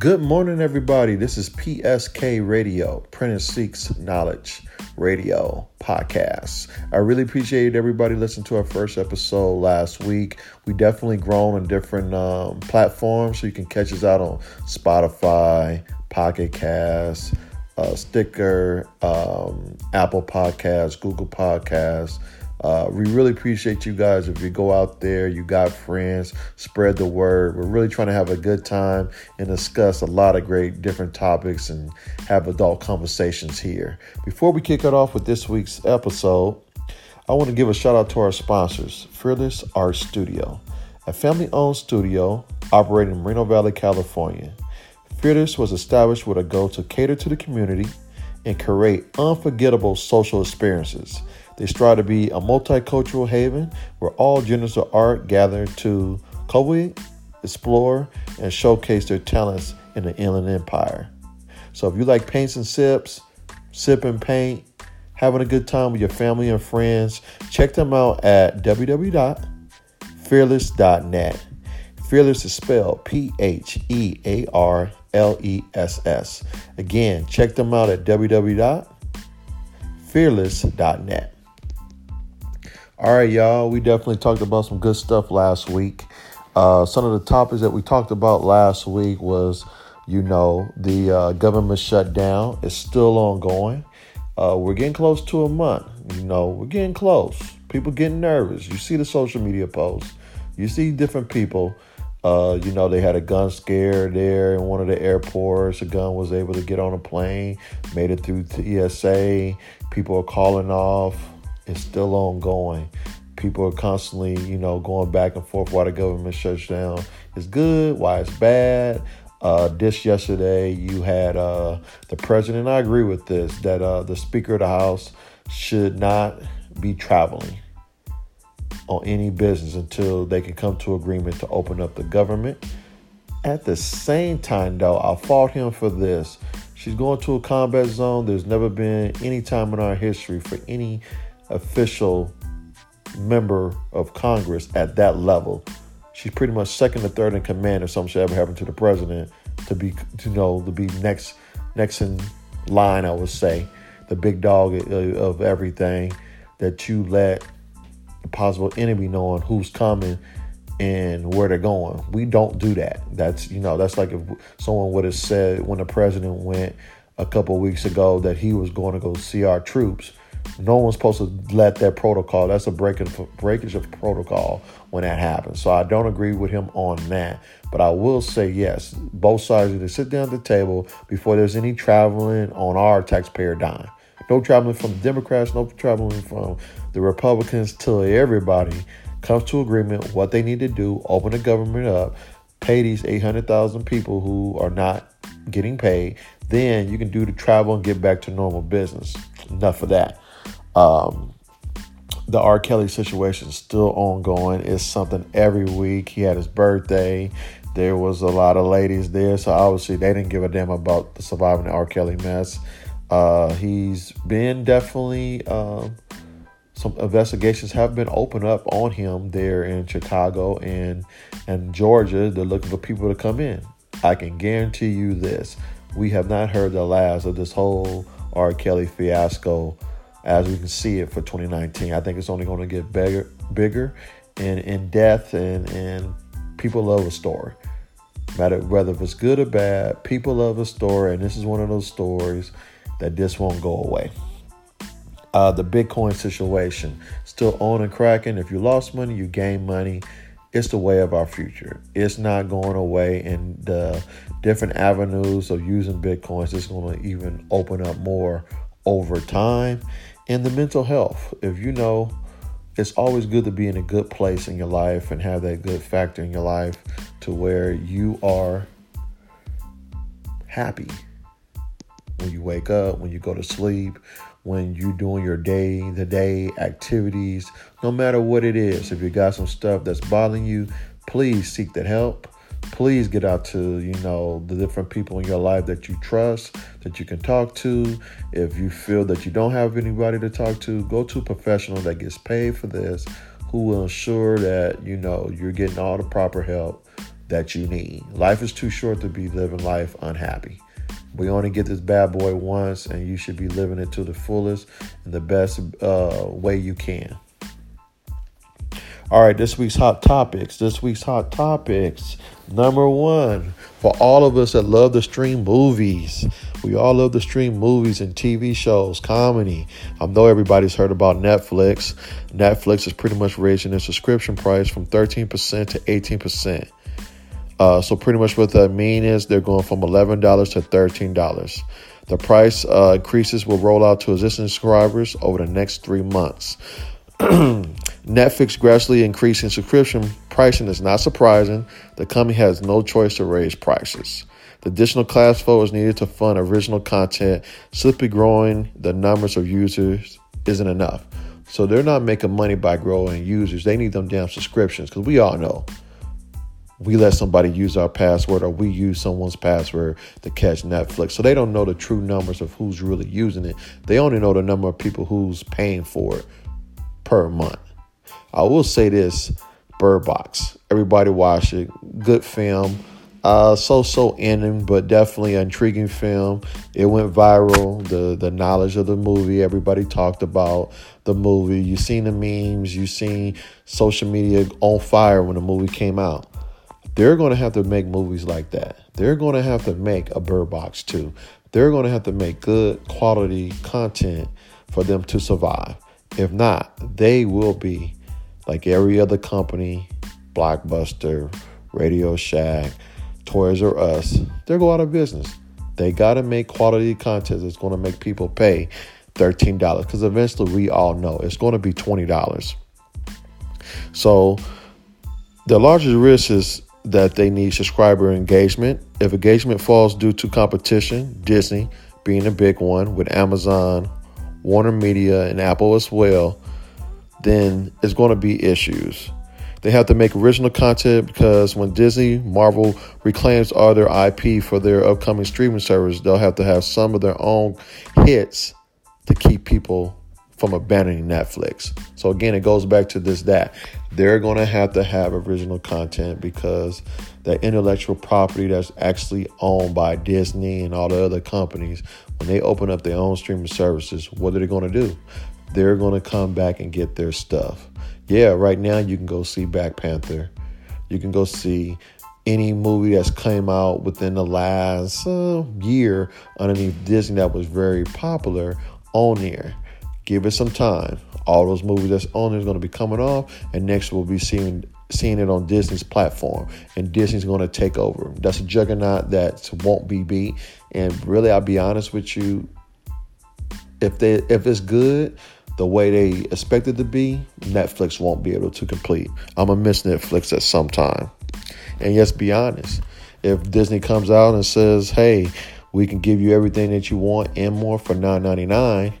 Good morning, everybody. This is PSK Radio, Prentice Seeks Knowledge Radio podcast. I really appreciate everybody listening to our first episode last week. We definitely grown on different um, platforms, so you can catch us out on Spotify, Pocket Cast, uh, Stitcher, um, Apple Podcasts, Google Podcasts. Uh, we really appreciate you guys. If you go out there, you got friends, spread the word. We're really trying to have a good time and discuss a lot of great different topics and have adult conversations here. Before we kick it off with this week's episode, I want to give a shout out to our sponsors, Phearless Art Studio, a family owned studio operating in Moreno Valley, California. Phearless was established with a goal to cater to the community and create unforgettable social experiences. They strive to be a multicultural haven where all genders of art gather to co explore, and showcase their talents in the Inland Empire. So if you like paints and sips, sip and paint, having a good time with your family and friends, check them out at www.phearless.net. Phearless is spelled P H E A R L E S S. Again, check them out at www.phearless.net. All right, y'all. We definitely talked about some good stuff last week. Uh, some of the topics that we talked about last week was, you know, the uh, government shutdown is still ongoing. Uh, we're getting close to a month. You know, we're getting close. People getting nervous. You see the social media posts. You see different people. Uh, you know, they had a gun scare there in one of the airports. A gun was able to get on a plane, made it through TSA. People are calling off is still ongoing. People are constantly, you know, going back and forth why the government shuts down is good, why it's bad. Uh, this yesterday, you had uh, the president. I agree with this that uh, the Speaker of the House should not be traveling on any business until they can come to agreement to open up the government. At the same time, though, I fought him for this. She's going to a combat zone. There's never been any time in our history for any official member of Congress at that level. She's pretty much second or third in command if something should ever happen to the president to be to know to be next next in line. I would say the big dog of everything that you let the possible enemy knowing who's coming and where they're going. We don't do that. That's you know that's like if someone would have said when the president went a couple weeks ago that he was going to go see our troops no one's supposed to let that protocol. That's a breakage breakage of protocol when that happens. So I don't agree with him on that. But I will say yes, both sides need to sit down at the table before there's any traveling on our taxpayer dime. No traveling from the Democrats, no traveling from the Republicans till everybody comes to agreement what they need to do, open the government up, pay these 800,000 people who are not getting paid. Then you can do the travel and get back to normal business. Enough of that. Um, the R. Kelly situation is still ongoing. It's something every week. He had his birthday. There was a lot of ladies there, so obviously they didn't give a damn about the surviving the R. Kelly mess. Uh, he's been definitely um, some investigations have been opened up on him there in Chicago and and Georgia. They're looking for people to come in. I can guarantee you this: we have not heard the last of this whole R. Kelly fiasco as we can see it for 2019. I think it's only going to get bigger, bigger, and in depth, and and people love a story. Matter whether if it's good or bad, people love a story, and this is one of those stories that this won't go away. Uh, the Bitcoin situation still on and cracking. If you lost money, you gain money. It's the way of our future. It's not going away, and the different avenues of using Bitcoins is going to even open up more over time and the mental health. If you know, it's always good to be in a good place in your life and have that good factor in your life to where you are happy when you wake up, when you go to sleep, when you're doing your day to day activities, no matter what it is. If you got some stuff that's bothering you, please seek that help please get out to you know the different people in your life that you trust that you can talk to if you feel that you don't have anybody to talk to go to a professional that gets paid for this who will ensure that you know you're getting all the proper help that you need. Life is too short to be living life unhappy. We only get this bad boy once, and you should be living it to the fullest and the best uh, way you can. All right, this week's hot topics. This week's hot topics. Number one, for all of us that love to stream movies, we all love to stream movies and TV shows, comedy. I know everybody's heard about Netflix. Netflix is pretty much raising their subscription price from 13% to 18%. Uh, so pretty much what that means is they're going from $11 to $13. The price uh, increases will roll out to existing subscribers over the next three months. Netflix gradually increasing subscription pricing is not surprising. The company has no choice to raise prices. The additional cash flow is needed to fund original content. Simply growing the numbers of users isn't enough. So they're not making money by growing users. They need them damn subscriptions because we all know we let somebody use our password or we use someone's password to catch Netflix. So they don't know the true numbers of who's really using it. They only know the number of people who's paying for it per month. I will say this Bird Box. Everybody watch it. Good film. Uh, so so ending, but definitely intriguing film. It went viral. The the knowledge of the movie, everybody talked about the movie. You seen the memes. You seen social media on fire when the movie came out. They're to have to make movies like that. They're to have to make a Bird Box too. They're to have to make good quality content for them to survive. If not, they will be like every other company, Blockbuster, Radio Shack, Toys R Us, they go out of business. They got to make quality content that's going to make people pay $13 because eventually we all know it's going to be $20. So the largest risk is that they need subscriber engagement. If engagement falls due to competition, Disney being a big one with Amazon, Warner Media, and Apple as well, then it's going to be issues. They have to make original content because when Disney, Marvel reclaims all their IP for their upcoming streaming service, they'll have to have some of their own hits to keep people from abandoning Netflix. So again, it goes back to this that they're going to have to have original content because that intellectual property that's actually owned by Disney and all the other companies, when they open up their own streaming services, what are they going to do? They're going to come back and get their stuff. Yeah, right now you can go see Black Panther. You can go see any movie that's came out within the last uh, year underneath Disney that was very popular on there. Give it some time. All those movies that's on there is going to be coming off, and next we'll be seeing seeing it on Disney's platform, and Disney's going to take over. That's a juggernaut that won't be beat. And really, I'll be honest with you, if they if it's good the way they expect it to be, Netflix won't be able to complete. I'm gonna miss Netflix at some time. And yes, be honest. If Disney comes out and says, "Hey, we can give you everything that you want and more for 9.99,"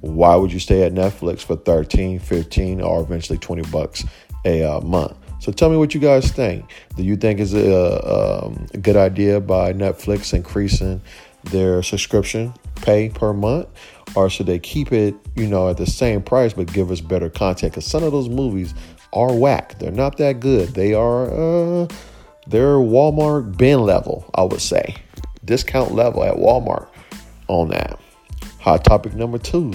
why would you stay at Netflix for 13, 15, or eventually 20 bucks a uh, month? So tell me what you guys think. Do you think it's a, um, a good idea by Netflix increasing their subscription pay per month? Or should they keep it, you know, at the same price but give us better content? Because some of those movies are whack. They're not that good. They are, uh, they're Walmart bin level, I would say. Discount level at Walmart on that. Hot topic number two.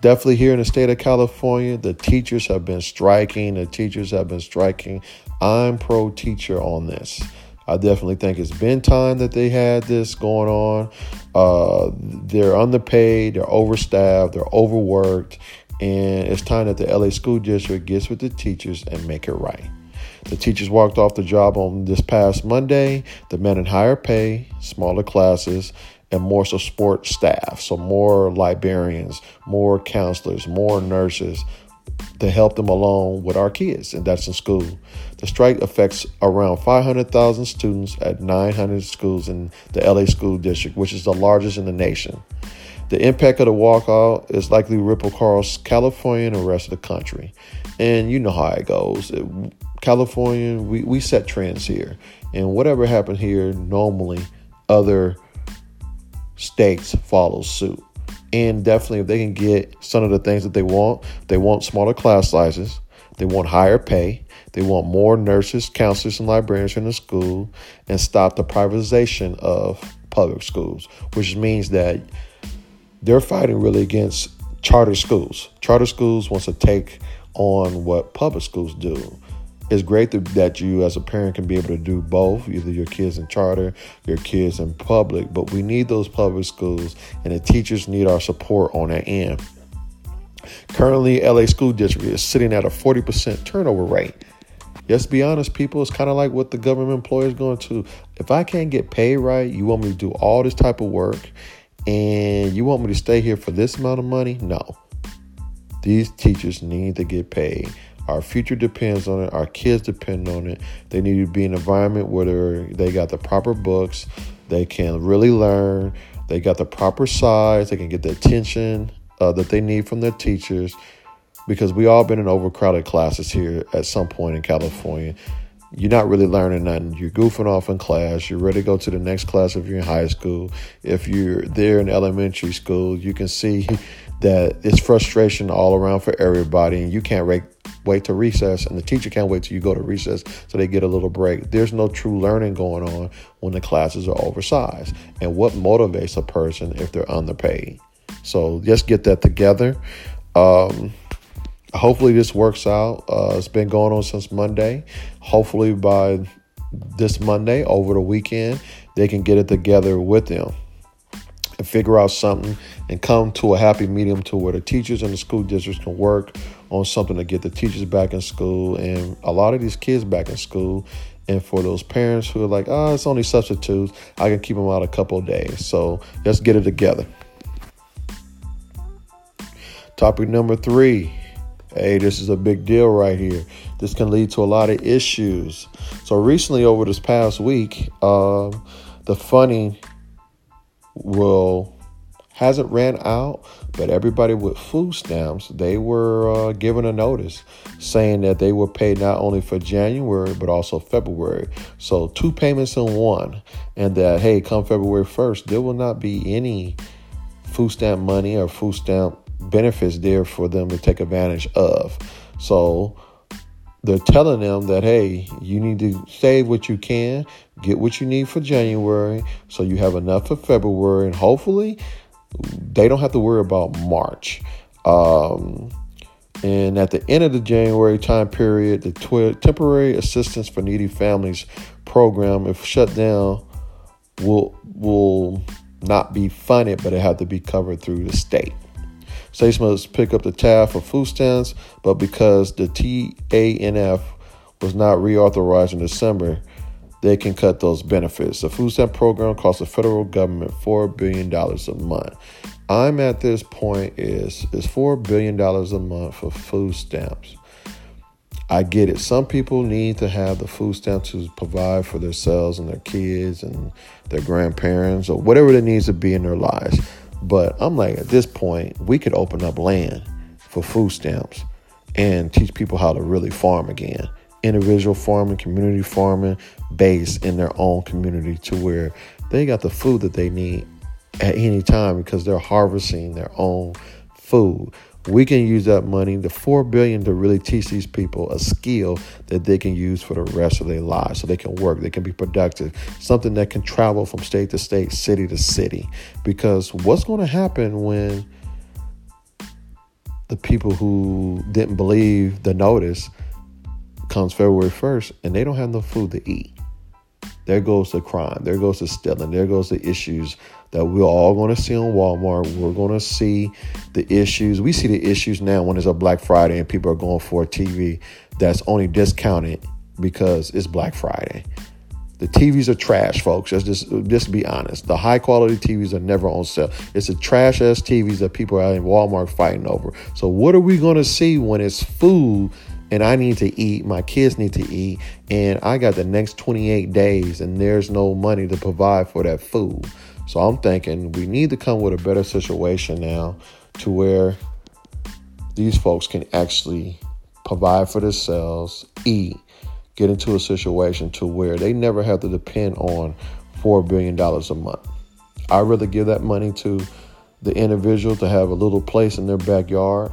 Definitely here in the state of California, the teachers have been striking. The teachers have been striking. I'm pro teacher on this. I definitely think it's been time that they had this going on. Uh, they're underpaid, they're overstaffed, they're overworked, and it's time that the LA School District gets with the teachers and make it right. The teachers walked off the job on this past Monday, demanding higher pay, smaller classes, and more support staff. So, more librarians, more counselors, more nurses, to help them along with our kids, and that's in school. The strike affects around 500,000 students at 900 schools in the LA School District, which is the largest in the nation. The impact of the walkout is likely to ripple across California and the rest of the country. And you know how it goes. California, we, we set trends here. And whatever happens here, normally other states follow suit. And definitely, if they can get some of the things that they want, they want smaller class sizes. They want higher pay. They want more nurses, counselors, and librarians in the school and stop the privatization of public schools, which means that they're fighting really against charter schools. Charter schools wants to take on what public schools do. It's great that you, as a parent, can be able to do both either your kids in charter, your kids in public, but we need those public schools, and the teachers need our support on that end. Currently, LA School District is sitting at a 40% turnover rate. Let's be honest, people, it's kind of like what the government employee is going to. If I can't get paid right, you want me to do all this type of work and you want me to stay here for this amount of money? No. These teachers need to get paid. Our future depends on it. Our kids depend on it. They need to be in an environment where they got the proper books, they can really learn, they got the proper size, they can get the attention uh, that they need from their teachers because we all been in overcrowded classes here at some point in California. You're not really learning nothing. You're goofing off in class. You're ready to go to the next class if you're in high school. If you're there in elementary school, you can see that it's frustration all around for everybody, and you can't wait, wait to recess, and the teacher can't wait till you go to recess so they get a little break. There's no true learning going on when the classes are oversized. And what motivates a person if they're underpaid? So let's get that together. Um, hopefully this works out. Uh, it's been going on since Monday. Hopefully by this Monday over the weekend, they can get it together with them and figure out something and come to a happy medium to where the teachers and the school districts can work on something to get the teachers back in school and a lot of these kids back in school. And for those parents who are like, oh, it's only substitutes, I can keep them out a couple days. So let's get it together. Topic number three. Hey, this is a big deal right here. This can lead to a lot of issues. So, recently, over this past week, um, the funding will hasn't ran out, but everybody with food stamps they were uh, given a notice saying that they were paid not only for January but also February. So two payments in one, and that hey, come February first, there will not be any food stamp money or food stamp benefits there for them to take advantage of. So they're telling them that hey, you need to save what you can, get what you need for January, so you have enough for February, and hopefully they don't have to worry about March. Um, and at the end of the January time period, the temporary assistance for needy families program, if shut down, will will not be funded, but it have to be covered through the state. States must pick up the tab for food stamps, but because the TANF was not reauthorized in December, they can cut those benefits. The food stamp program costs the federal government $4 billion a month. I'm at this point is is $4 billion a month for food stamps. I get it. Some people need to have the food stamps to provide for themselves and their kids and their grandparents or whatever it needs to be in their lives. But I'm like, at this point, we could open up land for food stamps and teach people how to really farm again. Individual farming, community farming, based in their own community to where they got the food that they need at any time because they're harvesting their own food we can use that money, the four billion, to really teach these people a skill that they can use for the rest of their lives, so they can work, they can be productive, something that can travel from state to state, city to city. Because what's going to happen when the people who didn't believe the notice comes February first and they don't have no food to eat? There goes the crime. There goes the stealing. There goes the issues that we're all going to see on Walmart. We're going to see the issues. We see the issues now when it's a Black Friday and people are going for a TV that's only discounted because it's Black Friday. The TVs are trash, folks. Let's just just be honest. The high quality TVs are never on sale. It's the trash ass TVs that people are in Walmart fighting over. So what are we going to see when it's food and I need to eat, my kids need to eat, and I got the next 28 days and there's no money to provide for that food? So I'm thinking we need to come with a better situation now to where these folks can actually provide for themselves, eat, get into a situation to where they never have to depend on $4 billion a month. I'd rather give that money to the individual to have a little place in their backyard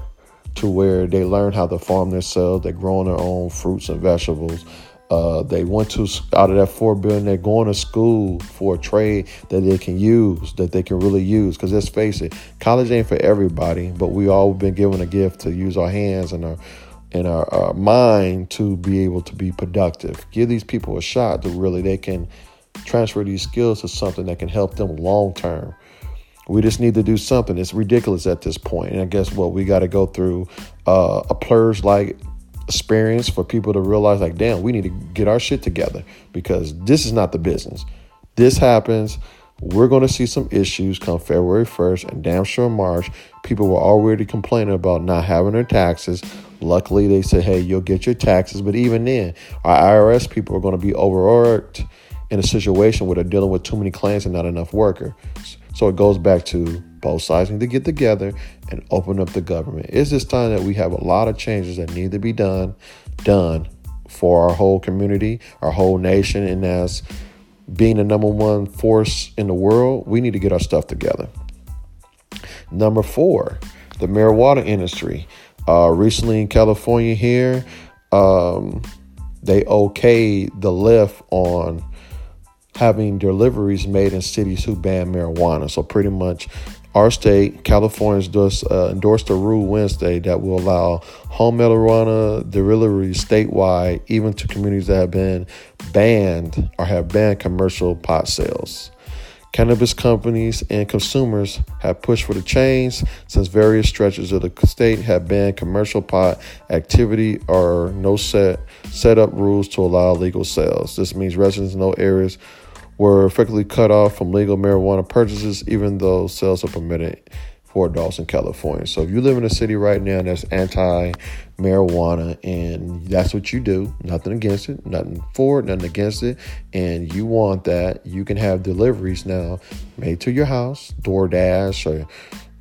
to where they learn how to farm themselves. They're growing their own fruits and vegetables. Uh, they went to out of that four billion. They're going to school for a trade that they can use, that they can really use. Because let's face it, college ain't for everybody. But we all been given a gift to use our hands and our and our, our mind to be able to be productive. Give these people a shot to really they can transfer these skills to something that can help them long term. We just need to do something. It's ridiculous at this point. And I guess what we got to go through uh, a plurs like experience for people to realize, like, damn, we need to get our shit together because this is not the business. This happens. We're going to see some issues come February 1st and damn sure March. People were already complaining about not having their taxes. Luckily, they said, hey, you'll get your taxes. But even then, our IRS people are going to be overworked in a situation where they're dealing with too many clients and not enough workers. So it goes back to both sides need to get together and open up the government. It's this time that we have a lot of changes that need to be done, done for our whole community, our whole nation, and as being the number one force in the world, we need to get our stuff together. Number four, the marijuana industry. Uh, recently in California here, um, they okayed the lift on having deliveries made in cities who ban marijuana. So pretty much our state, California, just uh, endorsed a rule Wednesday that will allow home marijuana deliveries statewide, even to communities that have been banned or have banned commercial pot sales. Cannabis companies and consumers have pushed for the change since various stretches of the state have banned commercial pot activity or no set set up rules to allow legal sales. This means residents in no areas were effectively cut off from legal marijuana purchases, even though sales are permitted for adults in California. So if you live in a city right now that's anti marijuana and that's what you do, nothing against it, nothing for it, nothing against it, and you want that, you can have deliveries now made to your house, DoorDash or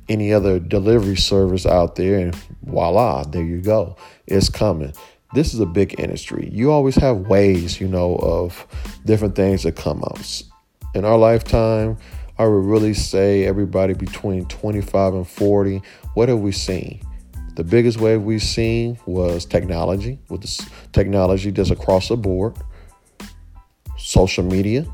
any other delivery service out there, and voila, there you go. It's coming this is a big industry. You always have ways, you know, of different things that come out. In our lifetime, I would really say everybody between 25 and 40. What have we seen? The biggest wave we've seen was technology, with this technology that's across the board, social media.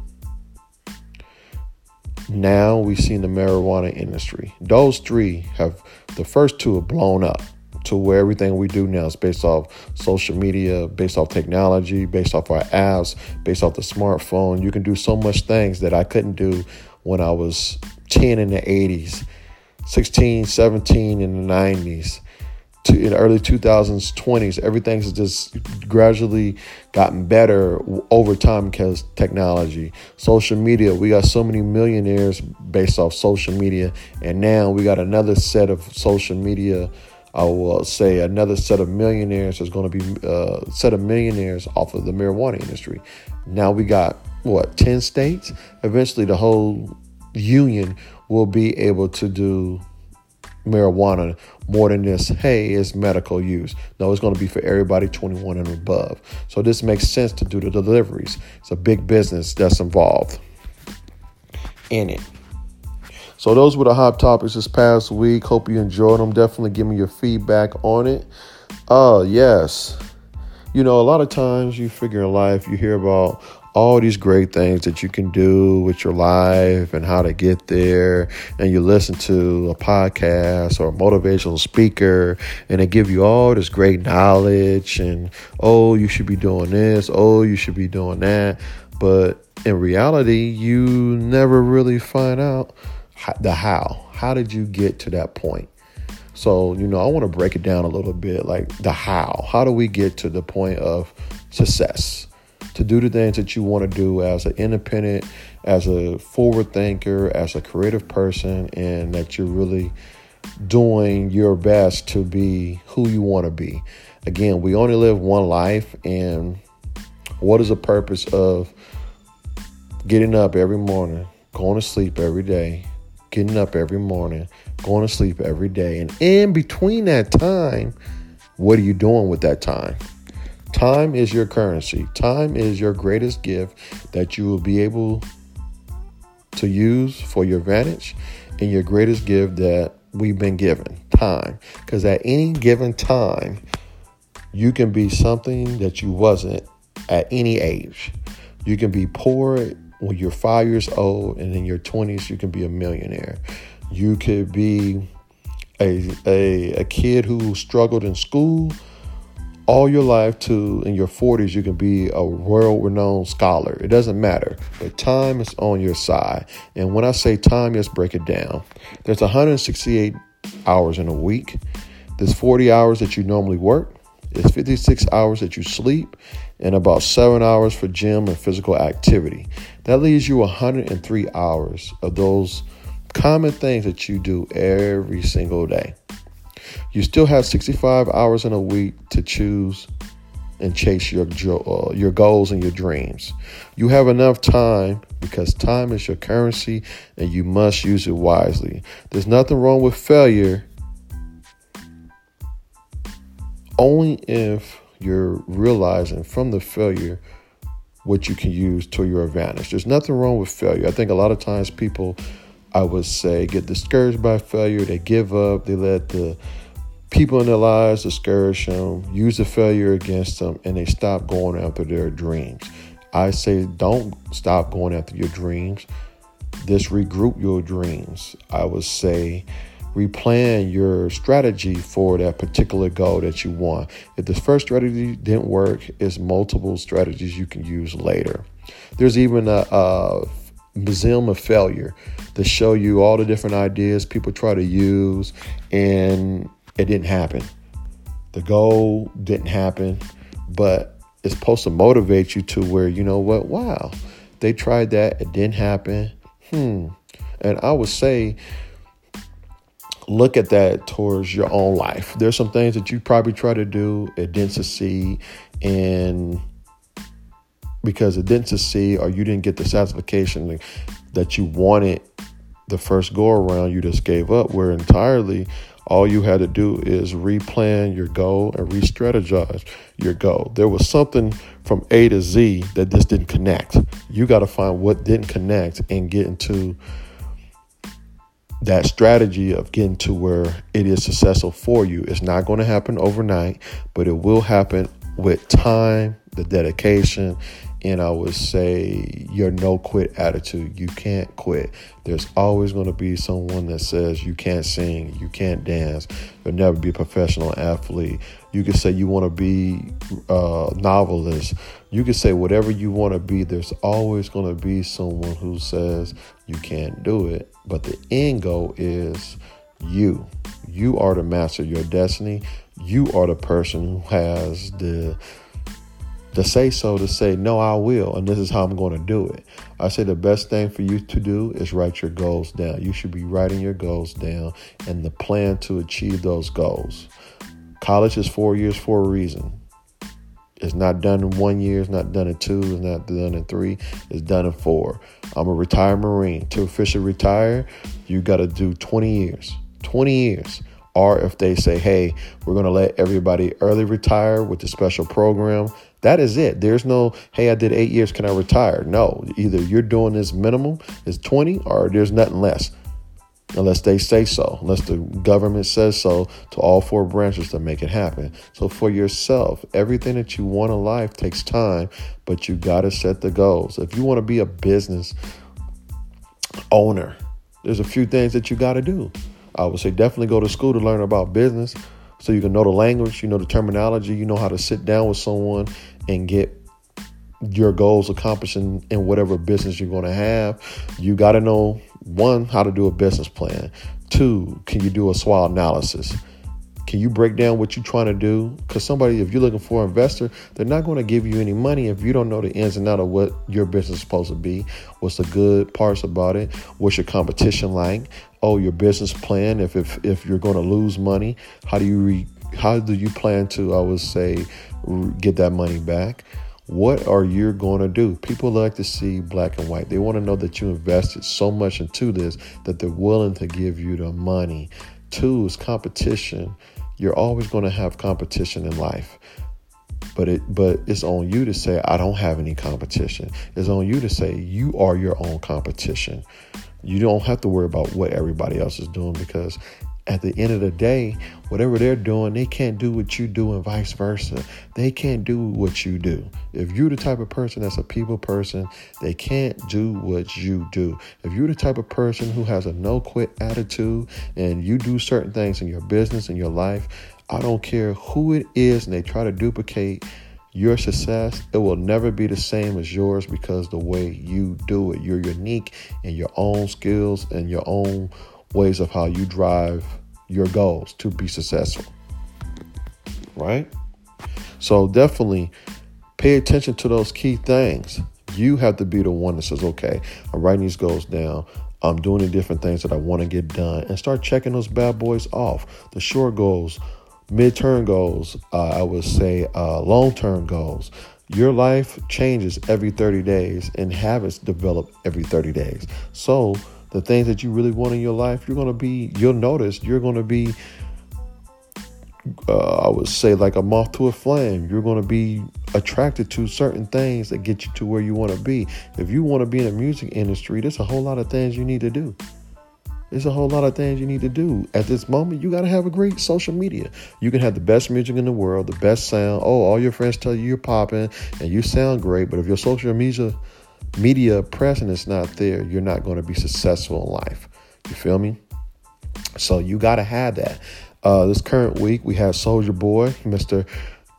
Now we've seen the marijuana industry. Those three have, the first two have blown up to where everything we do now is based off social media, based off technology, based off our apps, based off the smartphone. You can do so much things that I couldn't do when I was 10 in the 80s, 16, 17 in the 90s. To, in the early 2000s, 20s, everything's just gradually gotten better over time because technology, social media. We got so many millionaires based off social media, and now we got another set of social media I will say another set of millionaires is going to be a uh, set of millionaires off of the marijuana industry. Now we got what 10 states. Eventually, the whole union will be able to do marijuana more than this. Hey, it's medical use. No, it's going to be for everybody 21 and above. So this makes sense to do the deliveries. It's a big business that's involved in it. So those were the hot topics this past week. Hope you enjoyed them. Definitely give me your feedback on it. Uh yes. You know, a lot of times you figure in life you hear about all these great things that you can do with your life and how to get there and you listen to a podcast or a motivational speaker and they give you all this great knowledge and oh you should be doing this oh you should be doing that but in reality you never really find out the how. How did you get to that point? So, you know, I want to break it down a little bit like the how. How do we get to the point of success? To do the things that you want to do as an independent, as a forward thinker, as a creative person, and that you're really doing your best to be who you want to be. Again, we only live one life, and what is the purpose of getting up every morning, going to sleep every day, getting up every morning, going to sleep every day. And in between that time, what are you doing with that time? Time is your currency. Time is your greatest gift that you will be able to use for your advantage and your greatest gift that we've been given time. Because at any given time, you can be something that you wasn't at any age. You can be poor when you're five years old, and in your 20s, you can be a millionaire. You could be a, a, a kid who struggled in school all your life to in your 40s you can be a world renowned scholar. It doesn't matter but time is on your side. And when i say time let's break it down. There's 168 hours in a week. There's 40 hours that you normally work. There's 56 hours that you sleep and about seven hours for gym and physical activity that leaves you 103 hours of those common things that you do every single day you still have 65 hours in a week to choose and chase your uh, your goals and your dreams. You have enough time because time is your currency and you must use it wisely. There's nothing wrong with failure only if you're realizing from the failure what you can use to your advantage. There's nothing wrong with failure. I think a lot of times people I would say get discouraged by failure, they give up, they let the people in their lives discourage them, use the failure against them, and they stop going after their dreams. I say, don't stop going after your dreams. Just regroup your dreams. I would say, replan your strategy for that particular goal that you want. If the first strategy didn't work, it's multiple strategies you can use later. There's even a, a museum of failure to show you all the different ideas people try to use and it didn't happen. The goal didn't happen, but it's supposed to motivate you to where, you know what, wow, they tried that, it didn't happen. Hmm. And I would say, look at that towards your own life. There's some things that you probably try to do, it didn't succeed, and because it didn't succeed or you didn't get the satisfaction that you wanted the first go around, you just gave up. Where entirely all you had to do is replan your goal and re strategize your goal. There was something from A to Z that just didn't connect. You got to find what didn't connect and get into that strategy of getting to where it is successful for you. is not going to happen overnight, but it will happen with time, the dedication, and I would say your no quit attitude. You can't quit. There's always going to be someone that says you can't sing, you can't dance, you'll never be a professional athlete. You could say you want to be a novelist. You could say whatever you want to be. There's always going to be someone who says you can't do it. But the end goal is you. You are the master of your destiny. You are the person who has the to say so to say no i will and this is how i'm going to do it i say the best thing for you to do is write your goals down you should be writing your goals down and the plan to achieve those goals college is four years for a reason it's not done in one year it's not done in two it's not done in three it's done in four i'm a retired marine to officially retire you got to do 20 years 20 years or if they say, hey, we're going to let everybody early retire with the special program, that is it. There's no, hey, I did eight years, can I retire? No, either you're doing this minimum is 20 or there's nothing less. Unless they say so, unless the government says so to all four branches to make it happen. So, for yourself, everything that you want in life takes time, but you got to set the goals. If you want to be a business owner, there's a few things that you got to do. I would say definitely go to school to learn about business so you can know the language, you know the terminology, you know how to sit down with someone and get your goals accomplishing in, whatever business you're going to have. You got to know one, how to do a business plan. Two, can you do a SWOT analysis? Can you break down what you're trying to do? Because somebody, if you're looking for an investor, they're not going to give you any money if you don't know the ins and out of what your business is supposed to be. What's the good parts about it? What's your competition like? Oh, your business plan. If if if you're going to lose money, how do you re, how do you plan to? I would say get that money back. What are you going to do? People like to see black and white. They want to know that you invested so much into this that they're willing to give you the money. Two is competition you're always going to have competition in life. But it but it's on you to say I don't have any competition. It's on you to say you are your own competition. You don't have to worry about what everybody else is doing because at the end of the day, whatever they're doing, they can't do what you do and vice versa. They can't do what you do. If you're the type of person that's a people person, they can't do what you do. If you're the type of person who has a no quit attitude and you do certain things in your business and your life, I don't care who it is and they try to duplicate your success, it will never be the same as yours because the way you do it, you're unique in your own skills and your own ways of how you drive your goals to be successful. Right? So definitely pay attention to those key things. You have to be the one that says, okay, I'm writing these goals down. I'm doing the different things that I want to get done and start checking those bad boys off. The short goals, mid-term goals, uh, I would say uh, long-term goals. Your life changes every 30 days and habits develop every 30 days. So the things that you really want in your life, you're going to be, you'll notice you're going to be, uh, I would say, like a moth to a flame. You're going to be attracted to certain things that get you to where you want to be. If you want to be in the music industry, there's a whole lot of things you need to do. There's a whole lot of things you need to do. At this moment, you got to have a great social media. You can have the best music in the world, the best sound. Oh, all your friends tell you you're popping and you sound great. But if your social media media presence not there, you're not going to be successful in life. You feel me? So you got to have that. Uh, this current week, we have Soulja Boy, Mr.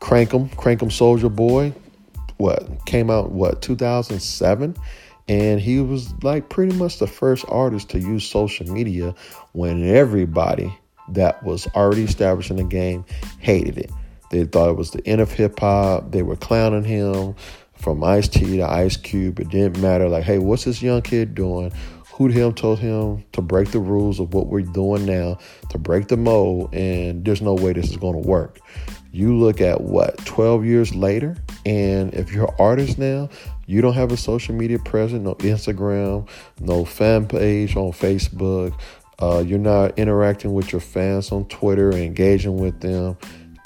Crankum, Crankum Soulja Boy. What came out? What 2007? And he was like pretty much the first artist to use social media when everybody that was already established in the game hated it. They thought it was the end of hip hop. They were clowning him from Ice T to Ice Cube. It didn't matter. Like, hey, what's this young kid doing? Who to him told him to break the rules of what we're doing now, to break the mold, and there's no way this is going to work. You look at what 12 years later, and if you're an artist now, you don't have a social media presence, no Instagram, no fan page on Facebook. Uh, you're not interacting with your fans on Twitter, engaging with them.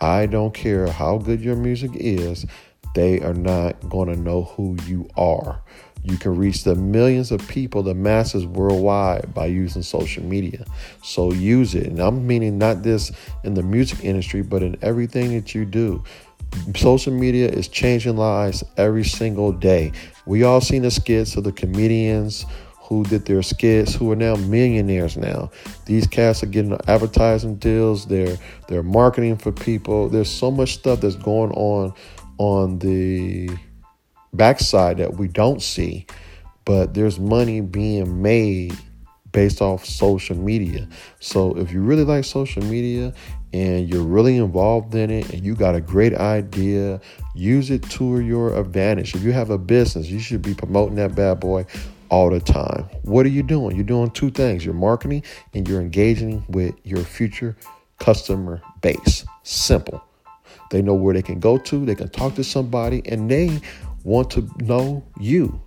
I don't care how good your music is they are not going to know who you are. You can reach the millions of people, the masses worldwide by using social media. So use it. And I'm meaning not this in the music industry, but in everything that you do. Social media is changing lives every single day. We all seen the skits of the comedians who did their skits who are now millionaires now. These cats are getting advertising deals, they're they're marketing for people. There's so much stuff that's going on on the backside that we don't see, but there's money being made based off social media. So if you really like social media and you're really involved in it and you got a great idea, use it to your advantage. If you have a business, you should be promoting that bad boy all the time. What are you doing? You're doing two things. You're marketing and you're engaging with your future customer base. Simple. They know where they can go to, they can talk to somebody, and they want to know you.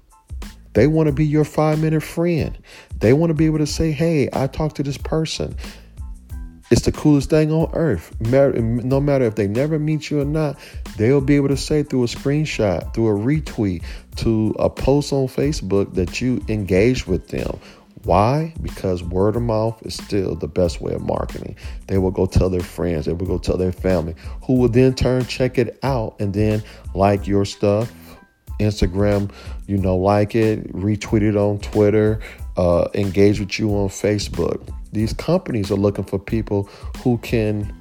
They want to be your five minute friend. They want to be able to say, hey, I talked to this person. It's the coolest thing on earth. No matter if they never meet you or not, they'll be able to say through a screenshot, through a retweet, to a post on Facebook that you engage with them why? Because word of mouth is still the best way of marketing. They will go tell their friends, they will go tell their family, who will then turn check it out and then like your stuff. Instagram, you know, like it, retweet it on Twitter, uh, engage with you on Facebook. These companies are looking for people who can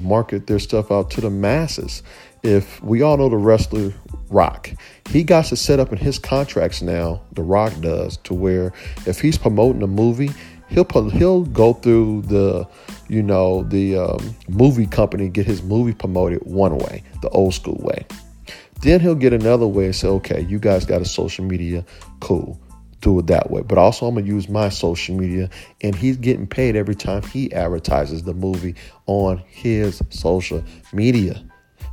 market their stuff out to the masses. If we all know the wrestler Rock. He got to set up in his contracts now. The Rock does to where if he's promoting a movie, he'll he'll go through the you know the um, movie company get his movie promoted one way, the old school way. Then he'll get another way and say, okay, you guys got a social media, cool. Do it that way. But also, I'm to use my social media, and he's getting paid every time he advertises the movie on his social media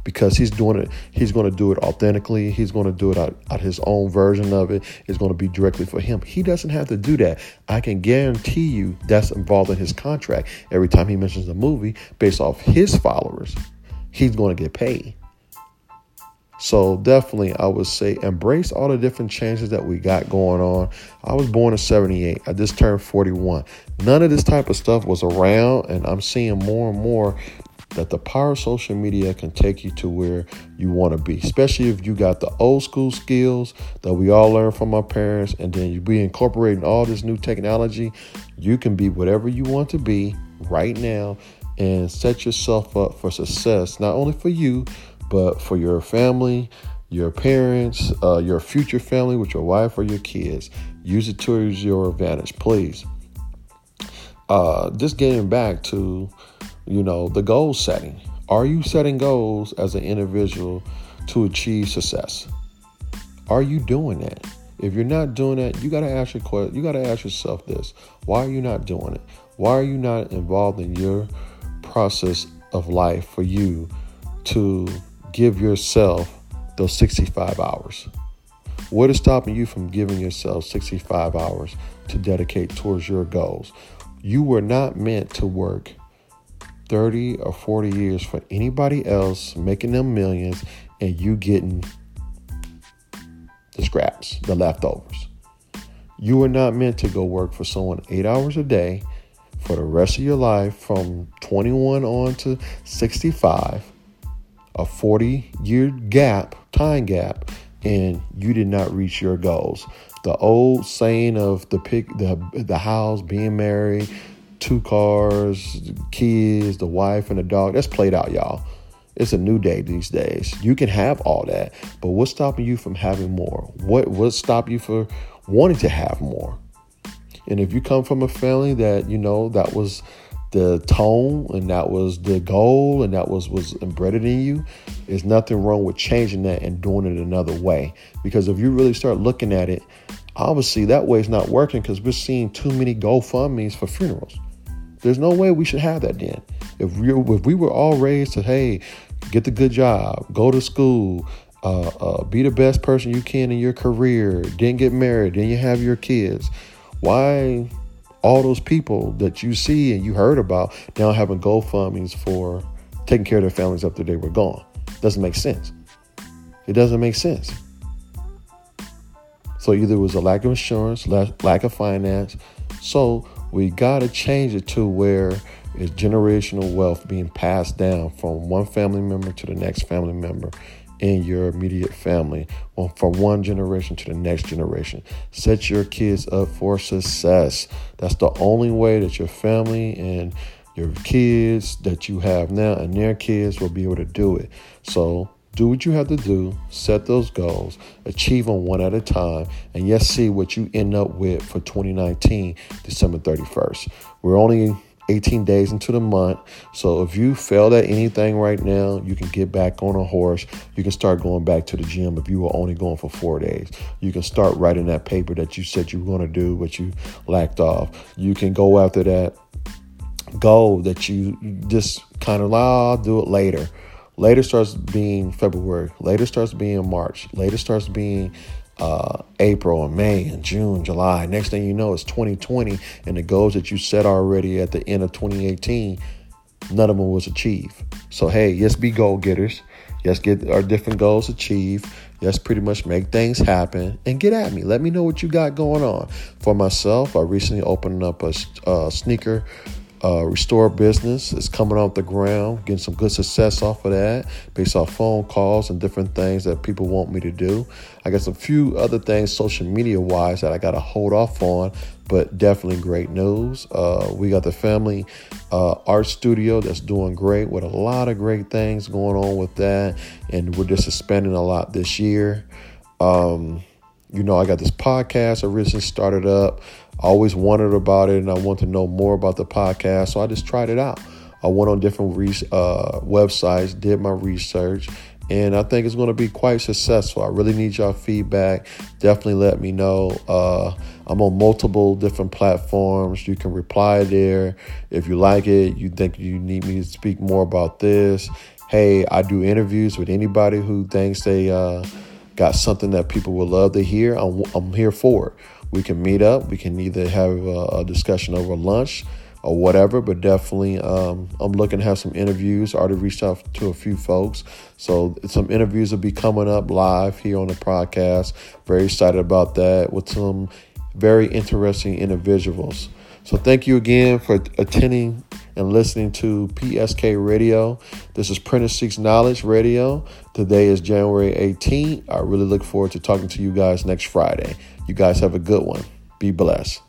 because he's doing it he's going to do it authentically he's going to do it out, out his own version of it it's going to be directly for him he doesn't have to do that i can guarantee you that's involved in his contract every time he mentions a movie based off his followers he's going to get paid So definitely, I would say embrace all the different changes that we got going on. I was born in 78. I just turned 41. None of this type of stuff was around, and I'm seeing more and more that the power of social media can take you to where you want to be, especially if you got the old school skills that we all learned from our parents, and then you be incorporating all this new technology. You can be whatever you want to be right now and set yourself up for success, not only for you, but for your family, your parents, uh, your future family with your wife or your kids. Use it towards your advantage, please. Uh, just getting back to, you know, the goal setting. Are you setting goals as an individual to achieve success? Are you doing that? If you're not doing that, you gotta ask your you gotta ask yourself this: Why are you not doing it? Why are you not involved in your process of life for you to give yourself those 65 hours? What is stopping you from giving yourself 65 hours to dedicate towards your goals? You were not meant to work 30 or 40 years for anybody else making them millions and you getting the scraps, the leftovers. You were not meant to go work for someone eight hours a day for the rest of your life from 21 on to 65 a 40 year gap, time gap, and you did not reach your goals. The old saying of the pick the the house, being married, two cars, the kids, the wife and the dog, that's played out, y'all. It's a new day these days. You can have all that, but what's stopping you from having more? What what stop you for wanting to have more? And if you come from a family that, you know, that was the tone and that was the goal and that was was embedded in you there's nothing wrong with changing that and doing it another way because if you really start looking at it obviously that way is not working because we're seeing too many gofundme's for funerals there's no way we should have that then if we, if we were all raised to hey get the good job go to school uh, uh, be the best person you can in your career then get married then you have your kids why all those people that you see and you heard about now having GoFundMe's for taking care of their families after they were gone. Doesn't make sense. It doesn't make sense. So either it was a lack of insurance, lack of finance. So we got to change it to where it's generational wealth being passed down from one family member to the next family member in your immediate family from one generation to the next generation. Set your kids up for success. That's the only way that your family and your kids that you have now and their kids will be able to do it. So do what you have to do, set those goals, achieve them one at a time, and yes, see what you end up with for 2019, December 31st. We're only 18 days into the month. So if you failed at anything right now, you can get back on a horse. You can start going back to the gym if you were only going for four days. You can start writing that paper that you said you were going to do, but you lacked off. You can go after that goal that you just kind of, oh, I'll do it later. Later starts being February. Later starts being March. Later starts being uh, April and May and June, July. Next thing you know, it's 2020, and the goals that you set already at the end of 2018, none of them was achieved. So hey, yes, be goal getters. Yes, get our different goals achieved. Yes, pretty much make things happen and get at me. Let me know what you got going on. For myself, I recently opened up a, a sneaker uh, restore business is coming off the ground, getting some good success off of that based off phone calls and different things that people want me to do. I got some few other things social media wise that I got to hold off on, but definitely great news. Uh, we got the family uh, art studio that's doing great with a lot of great things going on with that, and we're just expanding a lot this year. Um, you know, I got this podcast I recently started up. I always wondered about it and I want to know more about the podcast. So I just tried it out. I went on different re- uh, websites, did my research, and I think it's going to be quite successful. I really need y'all feedback. Definitely let me know. Uh, I'm on multiple different platforms. You can reply there if you like it. You think you need me to speak more about this. Hey, I do interviews with anybody who thinks they uh, got something that people would love to hear. I'm, I'm here for it we can meet up. We can either have a, discussion over lunch or whatever. But definitely, um, I'm looking to have some interviews. I already reached out to a few folks, so some interviews will be coming up live here on the podcast. Very excited about that with some very interesting individuals. So thank you again for attending and listening to PSK Radio. This is Prentice Seeks Knowledge Radio. Today is January 18th. I really look forward to talking to you guys next Friday. You guys have a good one. Be blessed.